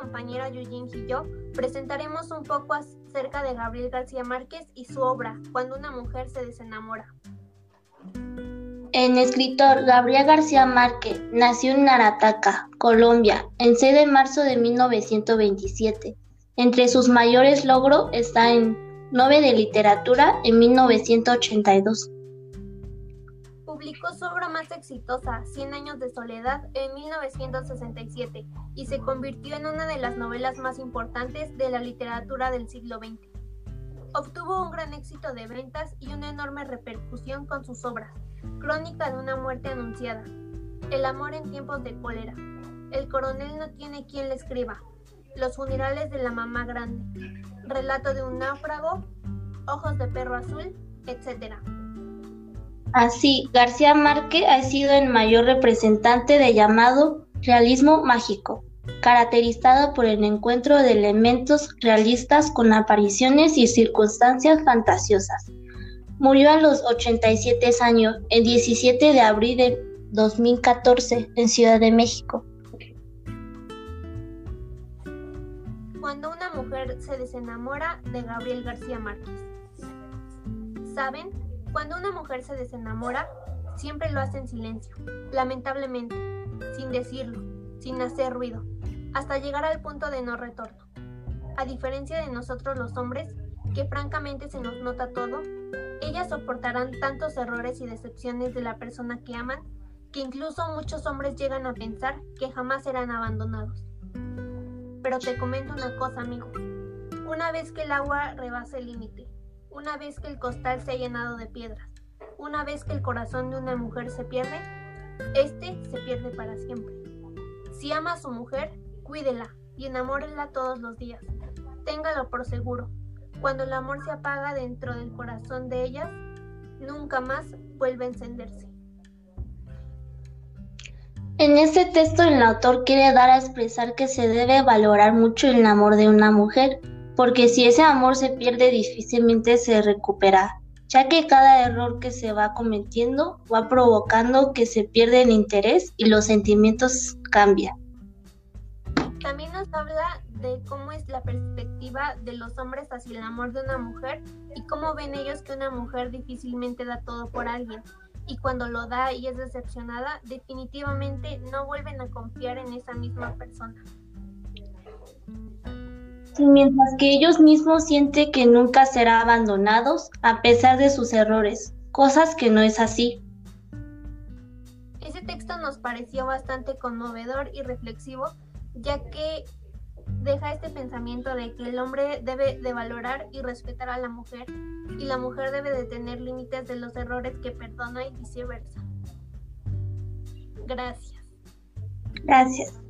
compañera Yujin y yo presentaremos un poco acerca de Gabriel García Márquez y su obra Cuando una mujer se desenamora. El escritor Gabriel García Márquez nació en Narataca, Colombia, el 6 de marzo de 1927. Entre sus mayores logros está en Nove de Literatura en 1982. Publicó su obra más exitosa, Cien años de soledad, en 1967 y se convirtió en una de las novelas más importantes de la literatura del siglo XX. Obtuvo un gran éxito de ventas y una enorme repercusión con sus obras. Crónica de una muerte anunciada. El amor en tiempos de cólera. El coronel no tiene quien le escriba. Los funerales de la mamá grande. Relato de un náufrago. Ojos de perro azul, etc. Así, García Márquez ha sido el mayor representante de llamado realismo mágico, caracterizado por el encuentro de elementos realistas con apariciones y circunstancias fantasiosas. Murió a los 87 años, el 17 de abril de 2014, en Ciudad de México. Cuando una mujer se desenamora de Gabriel García Márquez. ¿Saben? Cuando una mujer se desenamora, siempre lo hace en silencio, lamentablemente, sin decirlo, sin hacer ruido, hasta llegar al punto de no retorno. A diferencia de nosotros los hombres, que francamente se nos nota todo, ellas soportarán tantos errores y decepciones de la persona que aman, que incluso muchos hombres llegan a pensar que jamás serán abandonados. Pero te comento una cosa, amigo. Una vez que el agua rebasa el límite, una vez que el costal se ha llenado de piedras, una vez que el corazón de una mujer se pierde, este se pierde para siempre. Si ama a su mujer, cuídela y enamórela todos los días. Téngalo por seguro. Cuando el amor se apaga dentro del corazón de ellas, nunca más vuelve a encenderse. En este texto el autor quiere dar a expresar que se debe valorar mucho el amor de una mujer porque si ese amor se pierde difícilmente se recupera, ya que cada error que se va cometiendo va provocando que se pierda el interés y los sentimientos cambian. También nos habla de cómo es la perspectiva de los hombres hacia el amor de una mujer y cómo ven ellos que una mujer difícilmente da todo por alguien y cuando lo da y es decepcionada, definitivamente no vuelven a confiar en esa misma persona mientras que ellos mismos sienten que nunca serán abandonados a pesar de sus errores, cosas que no es así. Ese texto nos pareció bastante conmovedor y reflexivo, ya que deja este pensamiento de que el hombre debe de valorar y respetar a la mujer y la mujer debe de tener límites de los errores que perdona y viceversa. Gracias. Gracias.